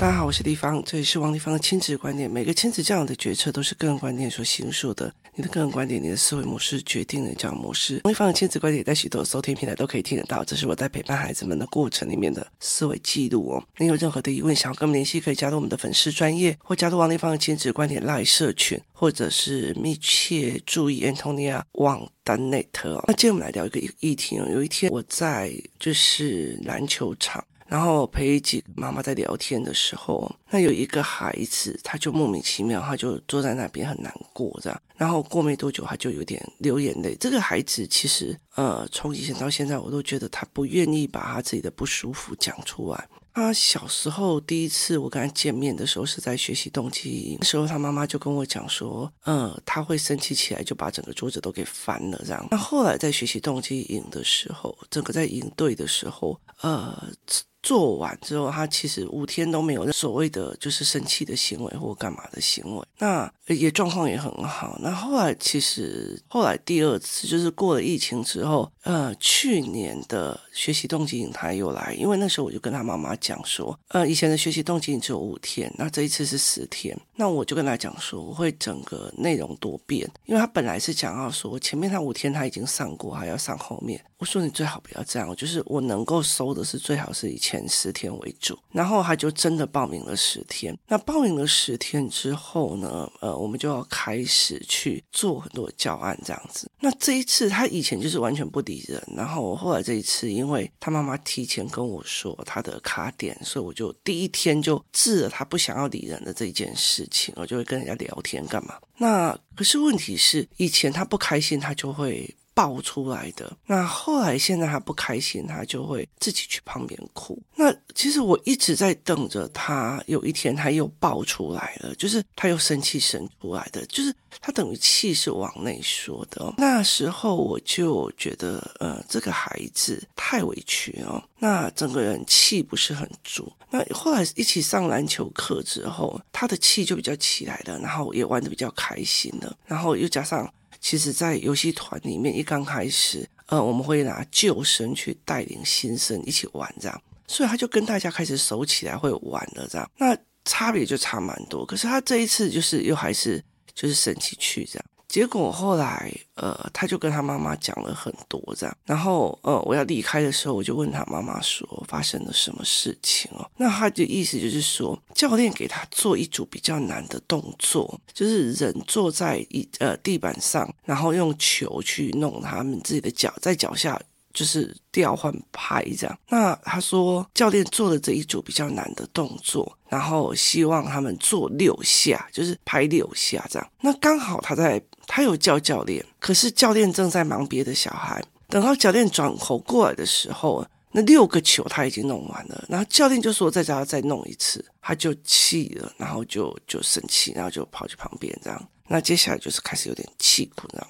大家好，我是丽芳，这里是王丽芳的亲子观点。每个亲子教养的决策都是个人观点所形塑的。你的个人观点，你的思维模式决定了教养模式。王丽芳的亲子观点在许多收听平台都可以听得到。这是我在陪伴孩子们的过程里面的思维记录哦。你有任何的疑问想要跟我们联系，可以加入我们的粉丝专业，或加入王丽芳的亲子观点 l i e 社群，或者是密切注意 Antonia 网单 net 哦。那今天我们来聊一个议题哦。有一天我在就是篮球场。然后陪几个妈妈在聊天的时候，那有一个孩子，他就莫名其妙，他就坐在那边很难过这样。然后过没多久，他就有点流眼泪。这个孩子其实，呃，从以前到现在，我都觉得他不愿意把他自己的不舒服讲出来。他小时候第一次我跟他见面的时候是在学习动机营，那时候他妈妈就跟我讲说，呃，他会生气起来就把整个桌子都给翻了这样。那后来在学习动机营的时候，整个在营队的时候，呃。做完之后，他其实五天都没有所谓的就是生气的行为或干嘛的行为，那也状况也很好。那后来其实后来第二次就是过了疫情之后，呃，去年的学习动机营他又来，因为那时候我就跟他妈妈讲说，呃，以前的学习动机营只有五天，那这一次是十天，那我就跟他讲说，我会整个内容多变，因为他本来是讲要说前面他五天他已经上过，还要上后面。我说你最好不要这样，就是我能够收的是最好是以前十天为主，然后他就真的报名了十天。那报名了十天之后呢，呃，我们就要开始去做很多教案这样子。那这一次他以前就是完全不理人，然后我后来这一次，因为他妈妈提前跟我说他的卡点，所以我就第一天就治了他不想要理人的这一件事情，我就会跟人家聊天干嘛。那可是问题是，以前他不开心，他就会。爆出来的。那后来现在他不开心，他就会自己去旁边哭。那其实我一直在等着他，有一天他又爆出来了，就是他又生气生出来的，就是他等于气是往内说的。那时候我就觉得，呃，这个孩子太委屈哦，那整个人气不是很足。那后来一起上篮球课之后，他的气就比较起来了，然后也玩得比较开心了，然后又加上。其实，在游戏团里面，一刚开始，呃，我们会拿旧生去带领新生一起玩，这样，所以他就跟大家开始熟起来，会玩的，这样，那差别就差蛮多。可是他这一次就是又还是就是神奇去这样。结果后来，呃，他就跟他妈妈讲了很多这样，然后，呃，我要离开的时候，我就问他妈妈说发生了什么事情哦？那他的意思就是说，教练给他做一组比较难的动作，就是人坐在一呃地板上，然后用球去弄他们自己的脚，在脚下。就是调换拍这样，那他说教练做了这一组比较难的动作，然后希望他们做六下，就是拍六下这样。那刚好他在，他有叫教练，可是教练正在忙别的小孩。等到教练转头过来的时候，那六个球他已经弄完了，然后教练就说在家再弄一次，他就气了，然后就就生气，然后就跑去旁边这样。那接下来就是开始有点气哭这样。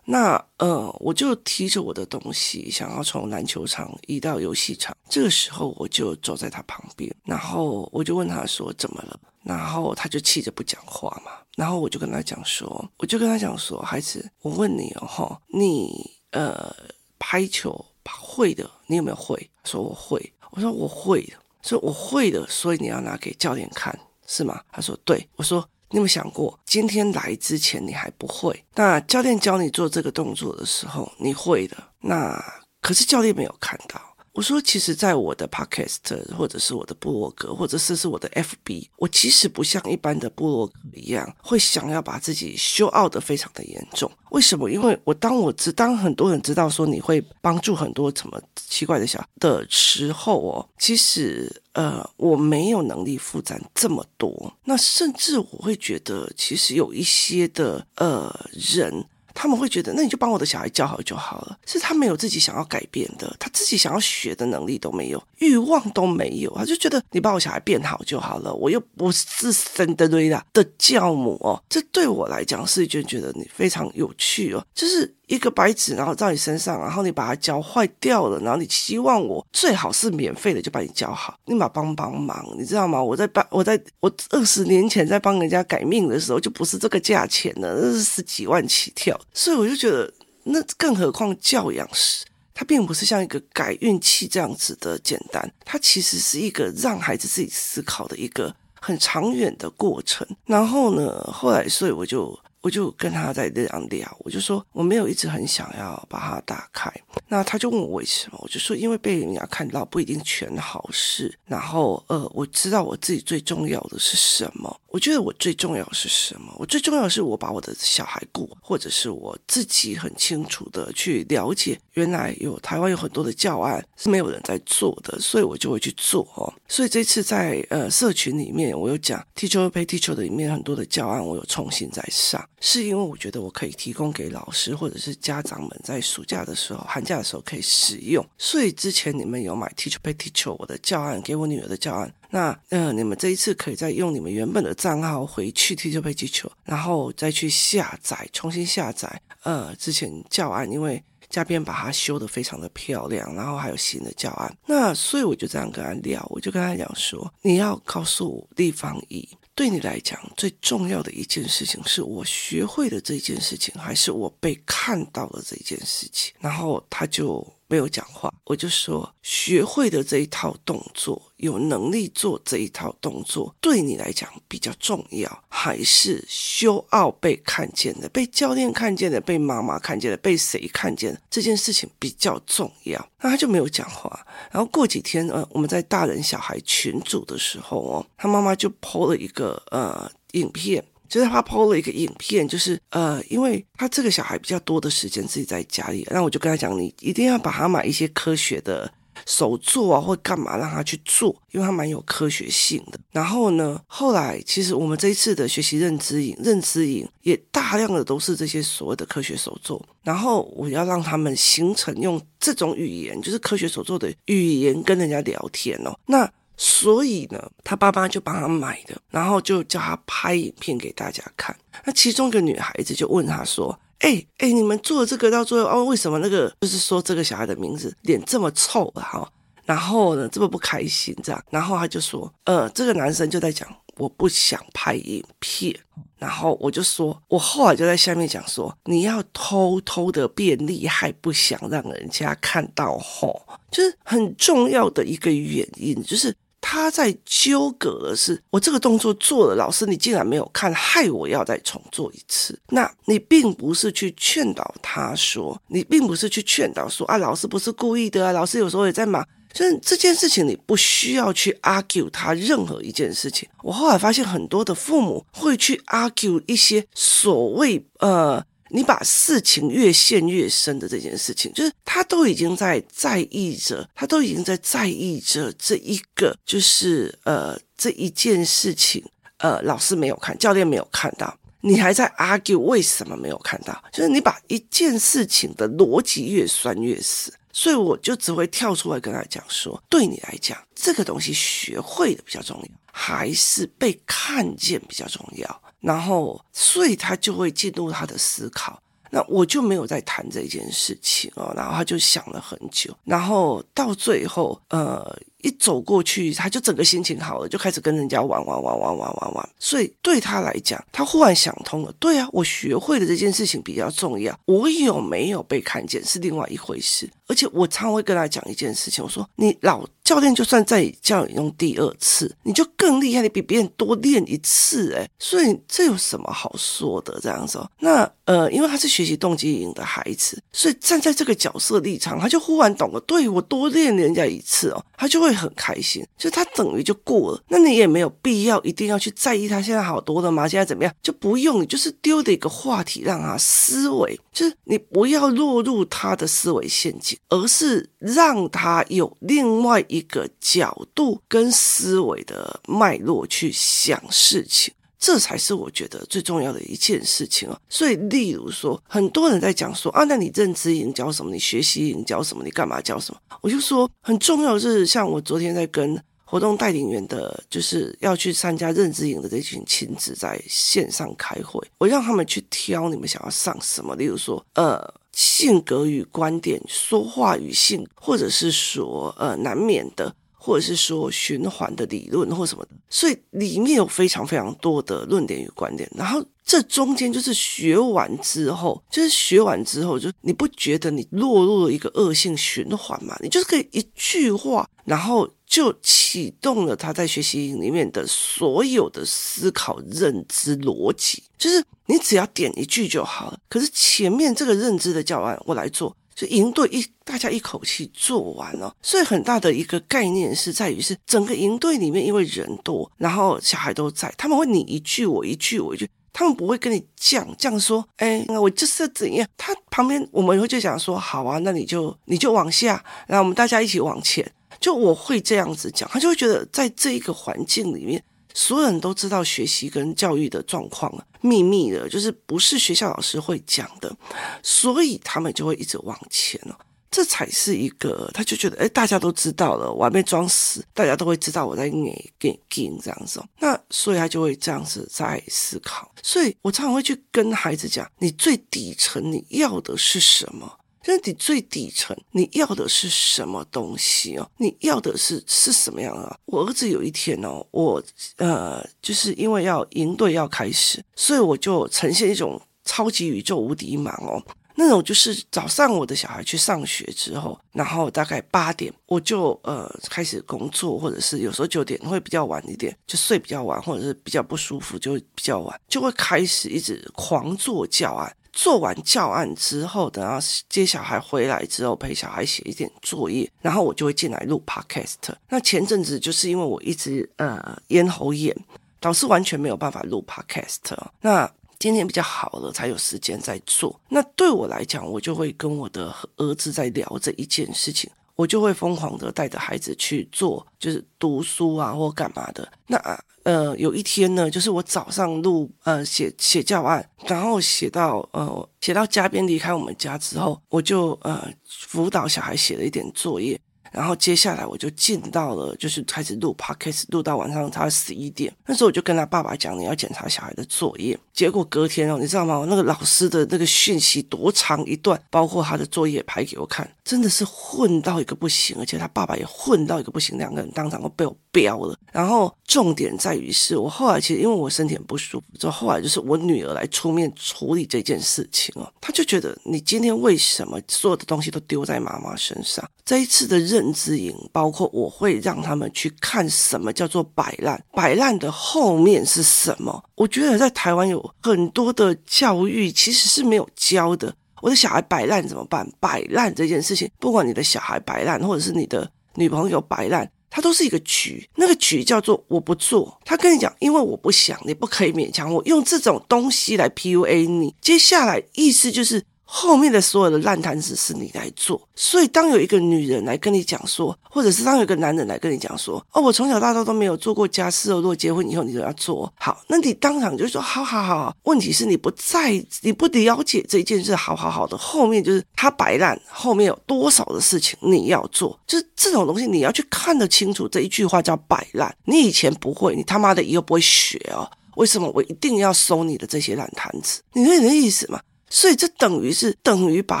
那呃，我就提着我的东西，想要从篮球场移到游戏场。这个时候，我就走在他旁边，然后我就问他说：“怎么了？”然后他就气着不讲话嘛。然后我就跟他讲说：“我就跟他讲说，孩子，我问你哦，你呃拍球会的，你有没有会？”他说：“我会。”我说：“我会的。”说：“我会的，所以你要拿给教练看，是吗？”他说：“对。”我说。你有没有想过，今天来之前你还不会，那教练教你做这个动作的时候，你会的。那可是教练没有看到。我说，其实，在我的 podcast 或者是我的部落格，或者是是我的 FB，我其实不像一般的部落格一样，会想要把自己 show out 的非常的严重。为什么？因为我当我知当很多人知道说你会帮助很多什么奇怪的小的时候哦，其实呃，我没有能力负担这么多。那甚至我会觉得，其实有一些的呃人。他们会觉得，那你就帮我的小孩教好就好了。是他没有自己想要改变的，他自己想要学的能力都没有，欲望都没有，他就觉得你帮我小孩变好就好了。我又不是神的瑞拉的教母哦，这对我来讲是一件觉得你非常有趣哦，就是。一个白纸，然后在你身上，然后你把它教坏掉了，然后你希望我最好是免费的就把你教好，你把帮帮忙，你知道吗？我在帮，我在我二十年前在帮人家改命的时候，就不是这个价钱了，那是十几万起跳，所以我就觉得，那更何况教养师它并不是像一个改运气这样子的简单，它其实是一个让孩子自己思考的一个很长远的过程。然后呢，后来所以我就。我就跟他在这样聊，我就说我没有一直很想要把它打开。那他就问我为什么，我就说因为被人家看到不一定全好事。然后呃，我知道我自己最重要的是什么。我觉得我最重要是什么？我最重要是我把我的小孩顾，或者是我自己很清楚的去了解，原来有台湾有很多的教案是没有人在做的，所以我就会去做哦。所以这次在呃社群里面，我有讲 Teacher Pay Teacher 的里面很多的教案，我有重新再上。是因为我觉得我可以提供给老师或者是家长们在暑假的时候、寒假的时候可以使用。所以之前你们有买 Teacher Pay Teacher 我的教案给我女儿的教案，那呃你们这一次可以再用你们原本的账号回去 Teacher 陪 Teacher，然后再去下载，重新下载呃之前教案，因为嘉编把它修得非常的漂亮，然后还有新的教案。那所以我就这样跟他聊，我就跟他讲说，你要告诉我地方一。对你来讲，最重要的一件事情是我学会的这件事情，还是我被看到的这件事情？然后他就没有讲话，我就说，学会的这一套动作，有能力做这一套动作，对你来讲比较重要，还是修奥被看见的、被教练看见的、被妈妈看见的、被谁看见的这件事情比较重要？那他就没有讲话。然后过几天，呃，我们在大人小孩群组的时候哦，他妈妈就 po 了一个呃影片。就是他 PO 了一个影片，就是呃，因为他这个小孩比较多的时间自己在家里，那我就跟他讲，你一定要把他买一些科学的手作啊，或干嘛让他去做，因为他蛮有科学性的。然后呢，后来其实我们这一次的学习认知营，认知营也大量的都是这些所谓的科学手作。然后我要让他们形成用这种语言，就是科学手作的语言跟人家聊天哦。那所以呢，他爸爸就帮他买的，然后就叫他拍影片给大家看。那其中一个女孩子就问他说：“哎哎，你们做这个到最后哦，为什么那个就是说这个小孩的名字脸这么臭啊？哈，然后呢这么不开心这样？然后他就说：呃，这个男生就在讲，我不想拍影片。然后我就说，我后来就在下面讲说，你要偷偷的变厉害，不想让人家看到吼，就是很重要的一个原因，就是。”他在纠葛的是，我这个动作做了，老师你竟然没有看，害我要再重做一次。那你并不是去劝导他说，你并不是去劝导说啊，老师不是故意的啊，老师有时候也在忙。就是这件事情，你不需要去 argue 他任何一件事情。我后来发现很多的父母会去 argue 一些所谓呃。你把事情越陷越深的这件事情，就是他都已经在在意着，他都已经在在意着这一个，就是呃这一件事情，呃老师没有看，教练没有看到，你还在 argue 为什么没有看到？就是你把一件事情的逻辑越拴越死，所以我就只会跳出来跟他讲说，对你来讲，这个东西学会的比较重要，还是被看见比较重要？然后，所以他就会进入他的思考。那我就没有再谈这件事情哦。然后他就想了很久，然后到最后，呃。一走过去，他就整个心情好了，就开始跟人家玩玩玩玩玩玩玩。所以对他来讲，他忽然想通了。对啊，我学会的这件事情比较重要。我有没有被看见是另外一回事。而且我常会跟他讲一件事情，我说：你老教练就算再叫你用第二次，你就更厉害，你比别人多练一次。哎，所以这有什么好说的？这样子哦，那呃，因为他是学习动机营的孩子，所以站在这个角色立场，他就忽然懂了。对，我多练人家一次哦，他就会。会很开心，就他等于就过了，那你也没有必要一定要去在意他现在好多了吗？现在怎么样？就不用，你就是丢的一个话题让他思维，就是你不要落入他的思维陷阱，而是让他有另外一个角度跟思维的脉络去想事情。这才是我觉得最重要的一件事情啊。所以，例如说，很多人在讲说啊，那你认知营教什么？你学习营教什么？你干嘛教什么？我就说，很重要的是，像我昨天在跟活动带领员的，就是要去参加认知营的这群亲子在线上开会，我让他们去挑你们想要上什么。例如说，呃，性格与观点、说话与性，或者是说，呃，难免的。或者是说循环的理论或什么的，所以里面有非常非常多的论点与观点。然后这中间就是学完之后，就是学完之后，就你不觉得你落入了一个恶性循环吗？你就是可以一句话，然后就启动了他在学习里面的所有的思考、认知、逻辑，就是你只要点一句就好了。可是前面这个认知的教案，我来做。就营队一大家一口气做完了，所以很大的一个概念是在于是整个营队里面，因为人多，然后小孩都在，他们会你一句我一句我一句，他们不会跟你犟犟说，哎，我就是怎样，他旁边我们会就讲说，好啊，那你就你就往下，然后我们大家一起往前，就我会这样子讲，他就会觉得在这一个环境里面。所有人都知道学习跟教育的状况啊，秘密的，就是不是学校老师会讲的，所以他们就会一直往前哦。这才是一个，他就觉得，哎，大家都知道了，我还没装死，大家都会知道我在给给给这样子哦。那所以他就会这样子在思考。所以我常常会去跟孩子讲，你最底层你要的是什么？就是你最底层，你要的是什么东西哦？你要的是是什么样啊？我儿子有一天哦，我呃，就是因为要营队要开始，所以我就呈现一种超级宇宙无敌忙哦。那种就是早上我的小孩去上学之后，然后大概八点我就呃开始工作，或者是有时候九点会比较晚一点，就睡比较晚，或者是比较不舒服就比较晚，就会开始一直狂做教案。做完教案之后，等到接小孩回来之后，陪小孩写一点作业，然后我就会进来录 podcast。那前阵子就是因为我一直呃咽喉炎，导致完全没有办法录 podcast。那今天比较好了，才有时间在做。那对我来讲，我就会跟我的儿子在聊这一件事情。我就会疯狂的带着孩子去做，就是读书啊或干嘛的。那呃有一天呢，就是我早上录呃写写教案，然后写到呃写到嘉宾离开我们家之后，我就呃辅导小孩写了一点作业。然后接下来我就进到了，就是开始录 podcast，录到晚上差不多十一点。那时候我就跟他爸爸讲，你要检查小孩的作业。结果隔天哦，你知道吗？那个老师的那个讯息多长一段，包括他的作业拍给我看，真的是混到一个不行，而且他爸爸也混到一个不行，两个人当场都被我飙了。然后重点在于是我后来其实因为我身体很不舒服，之后后来就是我女儿来出面处理这件事情哦，他就觉得你今天为什么所有的东西都丢在妈妈身上？这一次的认。认知营包括我会让他们去看什么叫做摆烂，摆烂的后面是什么？我觉得在台湾有很多的教育其实是没有教的。我的小孩摆烂怎么办？摆烂这件事情，不管你的小孩摆烂，或者是你的女朋友摆烂，它都是一个局。那个局叫做我不做。他跟你讲，因为我不想，你不可以勉强我用这种东西来 PUA 你。接下来意思就是。后面的所有的烂摊子是你来做，所以当有一个女人来跟你讲说，或者是当有一个男人来跟你讲说，哦，我从小到大都没有做过家事哦，如果结婚以后你就要做好，那你当场就说好好好。问题是你不在，你不了解这一件事，好好好的后面就是他摆烂，后面有多少的事情你要做，就是这种东西你要去看得清楚。这一句话叫摆烂，你以前不会，你他妈的以后不会学哦。为什么我一定要收你的这些烂摊子？你懂你的意思吗？所以这等于是等于把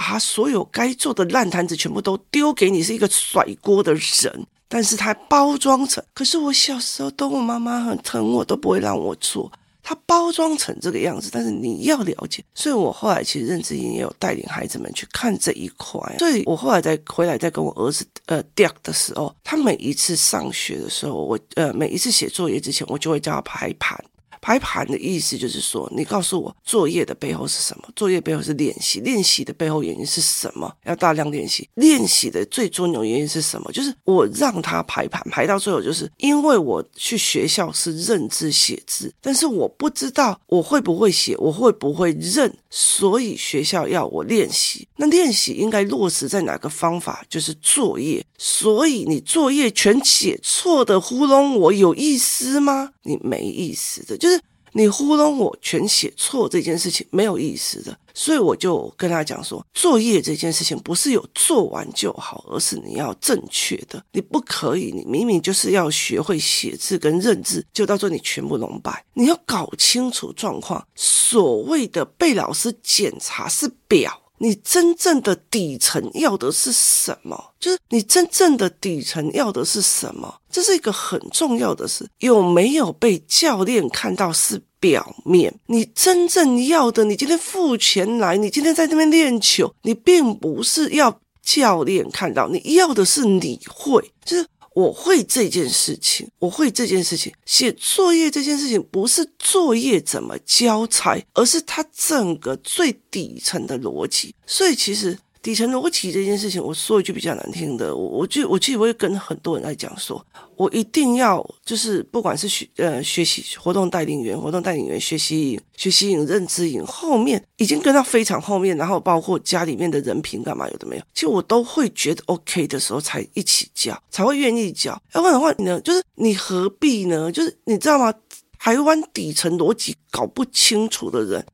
他所有该做的烂摊子全部都丢给你，是一个甩锅的人。但是他包装成，可是我小时候都我妈妈很疼我，都不会让我做。他包装成这个样子，但是你要了解。所以我后来其实认知营也有带领孩子们去看这一块。所以我后来再回来再跟我儿子呃调的时候，他每一次上学的时候，我呃每一次写作业之前，我就会叫他排盘。排盘的意思就是说，你告诉我作业的背后是什么？作业背后是练习，练习的背后原因是什么？要大量练习，练习的最终有原因是什么？就是我让他排盘，排到最后，就是因为我去学校是认字写字，但是我不知道我会不会写，我会不会认，所以学校要我练习。那练习应该落实在哪个方法？就是作业。所以你作业全写错的糊弄我有意思吗？你没意思的，就你糊弄我全写错这件事情没有意思的。所以我就跟他讲说，作业这件事情不是有做完就好，而是你要正确的，你不可以，你明明就是要学会写字跟认字，就到时候你全部弄白。你要搞清楚状况。所谓的被老师检查是表。你真正的底层要的是什么？就是你真正的底层要的是什么？这是一个很重要的事。有没有被教练看到是表面？你真正要的，你今天付钱来，你今天在这边练球，你并不是要教练看到，你要的是你会，就是。我会这件事情，我会这件事情。写作业这件事情不是作业怎么交差，而是它整个最底层的逻辑。所以其实。底层逻辑这件事情，我说一句比较难听的，我我就我其实会跟很多人来讲说，我一定要就是不管是学呃学习活动带领员、活动带领员学习营、学习营、认知营，后面已经跟到非常后面，然后包括家里面的人品干嘛有的没有，其实我都会觉得 OK 的时候才一起教，才会愿意教。要不然的话你呢，就是你何必呢？就是你知道吗？台湾底层逻辑搞不清楚的人。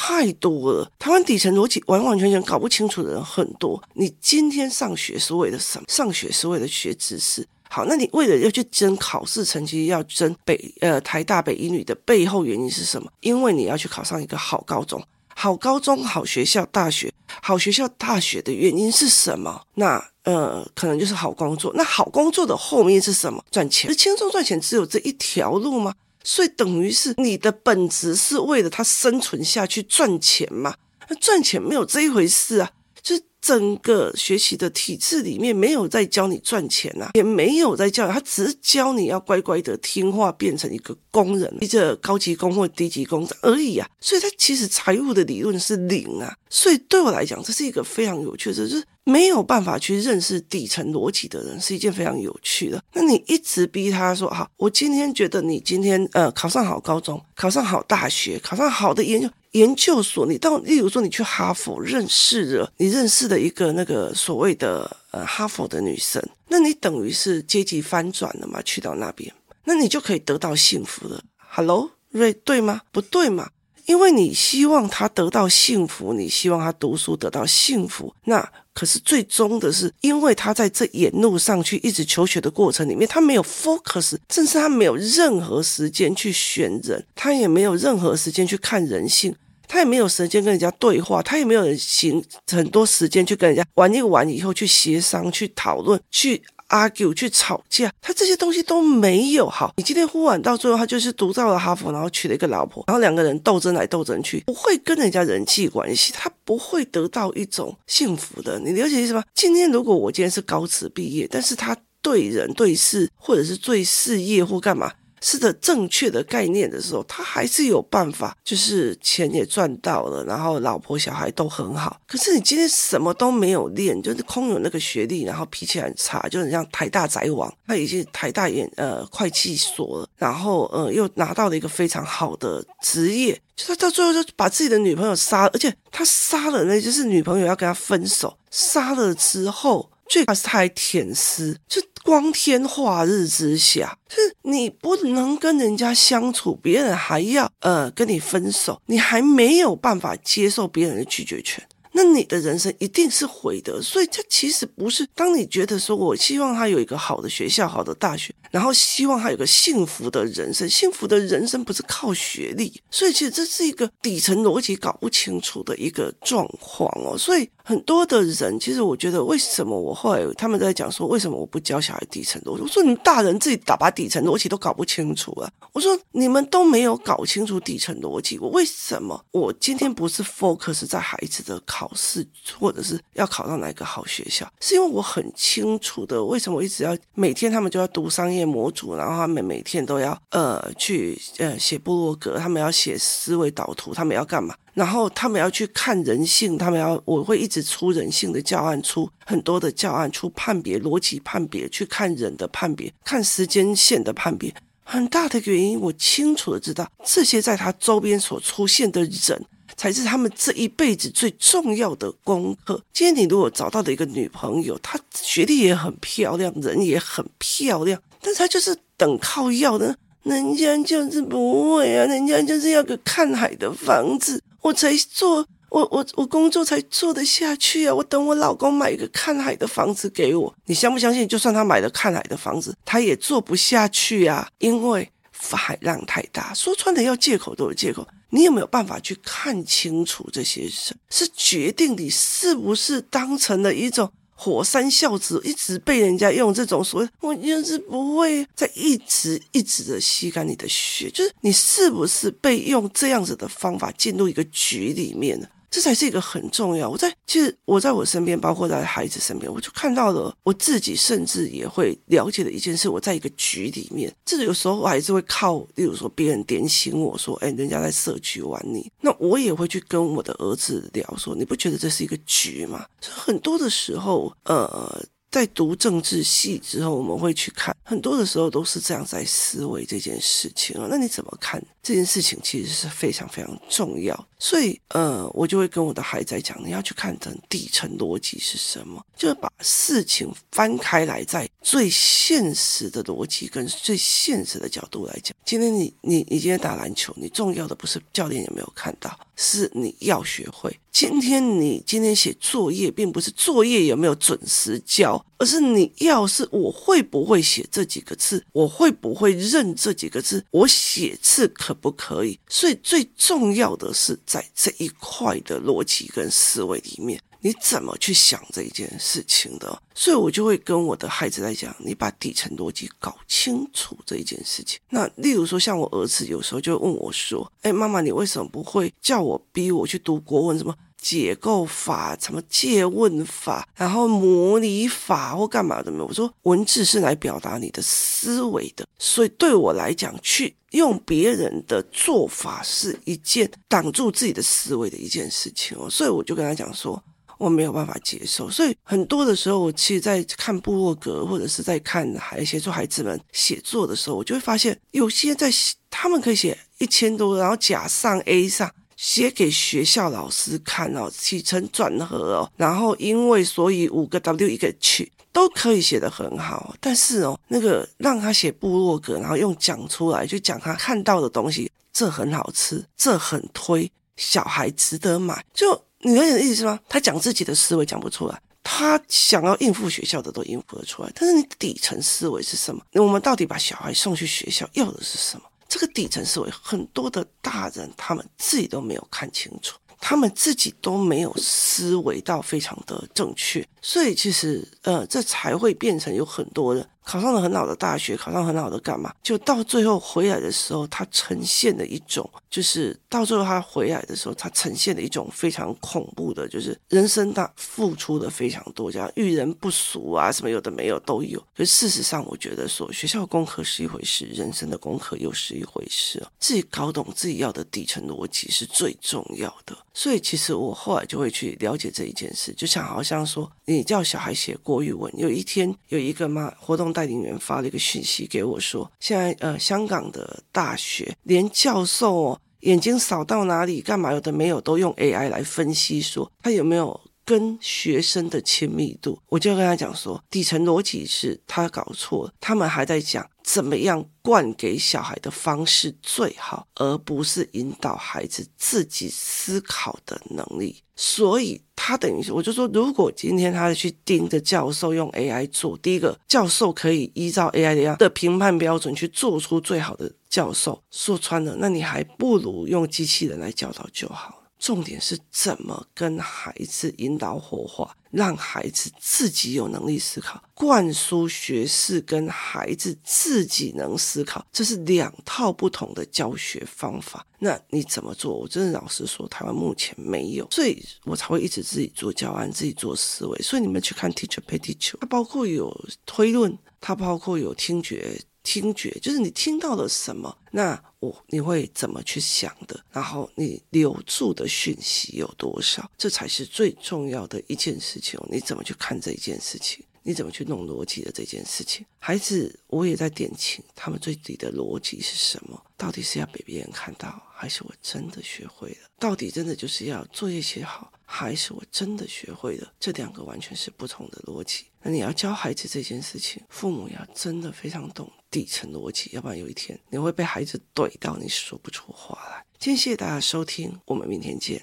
太多了，台湾底层逻辑完完全全搞不清楚的人很多。你今天上学是为了什么？上学是为了学知识。好，那你为了要去争考试成绩，要争北呃台大北一女的背后原因是什么？因为你要去考上一个好高中，好高中、好学校、大学，好学校、大学的原因是什么？那呃，可能就是好工作。那好工作的后面是什么？赚钱。是轻松赚钱只有这一条路吗？所以等于是你的本质是为了他生存下去赚钱嘛？那赚钱没有这一回事啊！就是整个学习的体制里面没有在教你赚钱、啊，也没有在教他，只是教你要乖乖的听话，变成一个工人，一个高级工或低级工而已啊！所以他其实财务的理论是零啊！所以对我来讲，这是一个非常有趣的，就是。没有办法去认识底层逻辑的人是一件非常有趣的。那你一直逼他说：“好，我今天觉得你今天呃考上好高中，考上好大学，考上好的研究研究所。你到例如说你去哈佛认识了，你认识了一个那个所谓的呃哈佛的女生，那你等于是阶级翻转了嘛？去到那边，那你就可以得到幸福了。Hello，瑞，对吗？不对嘛？因为你希望他得到幸福，你希望他读书得到幸福，那。可是最终的是，因为他在这沿路上去一直求学的过程里面，他没有 focus，甚至他没有任何时间去选人，他也没有任何时间去看人性，他也没有时间跟人家对话，他也没有行很多时间去跟人家玩一玩以后去协商、去讨论、去。Argue 去吵架，他这些东西都没有好。你今天呼完到最后，他就是读到了哈佛，然后娶了一个老婆，然后两个人斗争来斗争去，不会跟人家人际关系，他不会得到一种幸福的。你了解意思吗？今天如果我今天是高职毕业，但是他对人对事，或者是对事业或干嘛？是的，正确的概念的时候，他还是有办法，就是钱也赚到了，然后老婆小孩都很好。可是你今天什么都没有练，就是空有那个学历，然后脾气很差，就很像台大宅王，他已经台大研呃会计所了，然后呃又拿到了一个非常好的职业，就他到最后就把自己的女朋友杀了，而且他杀了那就是女朋友要跟他分手，杀了之后。最怕是他还舔丝，就光天化日之下，就是你不能跟人家相处，别人还要呃跟你分手，你还没有办法接受别人的拒绝权。那你的人生一定是毁的，所以这其实不是。当你觉得说，我希望他有一个好的学校、好的大学，然后希望他有个幸福的人生，幸福的人生不是靠学历，所以其实这是一个底层逻辑搞不清楚的一个状况哦。所以很多的人，其实我觉得，为什么我后来他们在讲说，为什么我不教小孩底层逻辑？我说你们大人自己打把底层逻辑都搞不清楚啊！我说你们都没有搞清楚底层逻辑，我为什么我今天不是 focus 在孩子的考？考试，或者是要考到哪个好学校，是因为我很清楚的，为什么我一直要每天他们就要读商业模组，然后他们每天都要呃去呃写部落格，他们要写思维导图，他们要干嘛？然后他们要去看人性，他们要我会一直出人性的教案，出很多的教案，出判别逻辑判别，去看人的判别，看时间线的判别。很大的原因，我清楚的知道这些在他周边所出现的人。才是他们这一辈子最重要的功课。今天你如果找到的一个女朋友，她学历也很漂亮，人也很漂亮，但是她就是等靠要的，人家就是不会啊，人家就是要个看海的房子，我才做，我我我工作才做得下去啊，我等我老公买一个看海的房子给我，你相不相信？就算他买了看海的房子，他也做不下去啊，因为海浪太大，说穿了要借口都有借口。你有没有办法去看清楚这些事？是决定你是不是当成了一种火山孝子，一直被人家用这种所谓“我就是不会再一直一直的吸干你的血”，就是你是不是被用这样子的方法进入一个局里面呢？这才是一个很重要。我在其实我在我身边，包括在孩子身边，我就看到了我自己，甚至也会了解的一件事。我在一个局里面，这个有时候我还是会靠，例如说别人点醒我说：“哎，人家在社区玩你。”那我也会去跟我的儿子聊说：“你不觉得这是一个局吗？”所以很多的时候，呃。在读政治系之后，我们会去看很多的时候都是这样在思维这件事情啊。那你怎么看这件事情？其实是非常非常重要。所以，呃，我就会跟我的孩子讲，你要去看的底层逻辑是什么，就是把事情翻开来，在最现实的逻辑跟最现实的角度来讲。今天你你你今天打篮球，你重要的不是教练有没有看到，是你要学会。今天你今天写作业，并不是作业有没有准时交，而是你要是我会不会写这几个字，我会不会认这几个字，我写字可不可以？所以最重要的是在这一块的逻辑跟思维里面。你怎么去想这一件事情的？所以我就会跟我的孩子来讲，你把底层逻辑搞清楚这一件事情。那例如说，像我儿子有时候就问我说：“哎，妈妈，你为什么不会叫我逼我去读国文？什么解构法、什么借问法，然后模拟法或干嘛的没有？”我说：“文字是来表达你的思维的，所以对我来讲，去用别人的做法是一件挡住自己的思维的一件事情哦。”所以我就跟他讲说。我没有办法接受，所以很多的时候，我其实，在看部落格或者是在看孩协助孩子们写作的时候，我就会发现，有些在，他们可以写一千多，然后甲上 A 上写给学校老师看哦，起承转合哦，然后因为所以五个 W 一个 H 都可以写得很好，但是哦，那个让他写部落格，然后用讲出来，就讲他看到的东西，这很好吃，这很推，小孩值得买，就。你有点意思吗？他讲自己的思维讲不出来，他想要应付学校的都应付得出来，但是你底层思维是什么？我们到底把小孩送去学校要的是什么？这个底层思维，很多的大人他们自己都没有看清楚，他们自己都没有思维到非常的正确，所以其实呃，这才会变成有很多人。考上了很好的大学，考上很好的干嘛？就到最后回来的时候，他呈现的一种，就是到最后他回来的时候，他呈现的一种非常恐怖的，就是人生他付出的非常多，这样遇人不淑啊，什么有的没有都有。可事实上，我觉得说学校功课是一回事，人生的功课又是一回事。自己搞懂自己要的底层逻辑是最重要的。所以其实我后来就会去了解这一件事，就像好像说你叫小孩写国语文，有一天有一个嘛活动。带领员发了一个讯息给我说，现在呃，香港的大学连教授哦，眼睛扫到哪里干嘛有的没有，都用 AI 来分析说他有没有跟学生的亲密度。我就跟他讲说，底层逻辑是他搞错，他们还在讲。怎么样灌给小孩的方式最好，而不是引导孩子自己思考的能力。所以他等于，我就说，如果今天他去盯着教授用 AI 做，第一个教授可以依照 AI 的样的评判标准去做出最好的教授，说穿了，那你还不如用机器人来教导就好。重点是怎么跟孩子引导火化，让孩子自己有能力思考，灌输学识跟孩子自己能思考，这是两套不同的教学方法。那你怎么做？我真的老实说，台湾目前没有，所以我才会一直自己做教案，自己做思维。所以你们去看 Teacher Pay Teacher，它包括有推论，它包括有听觉。听觉就是你听到了什么，那我你会怎么去想的？然后你留住的讯息有多少？这才是最重要的一件事情。你怎么去看这一件事情？你怎么去弄逻辑的这件事情？孩子，我也在点清他们最底的逻辑是什么？到底是要被别人看到，还是我真的学会了？到底真的就是要作业写好，还是我真的学会了？这两个完全是不同的逻辑。那你要教孩子这件事情，父母要真的非常懂底层逻辑，要不然有一天你会被孩子怼到你说不出话来。今天谢谢大家收听，我们明天见。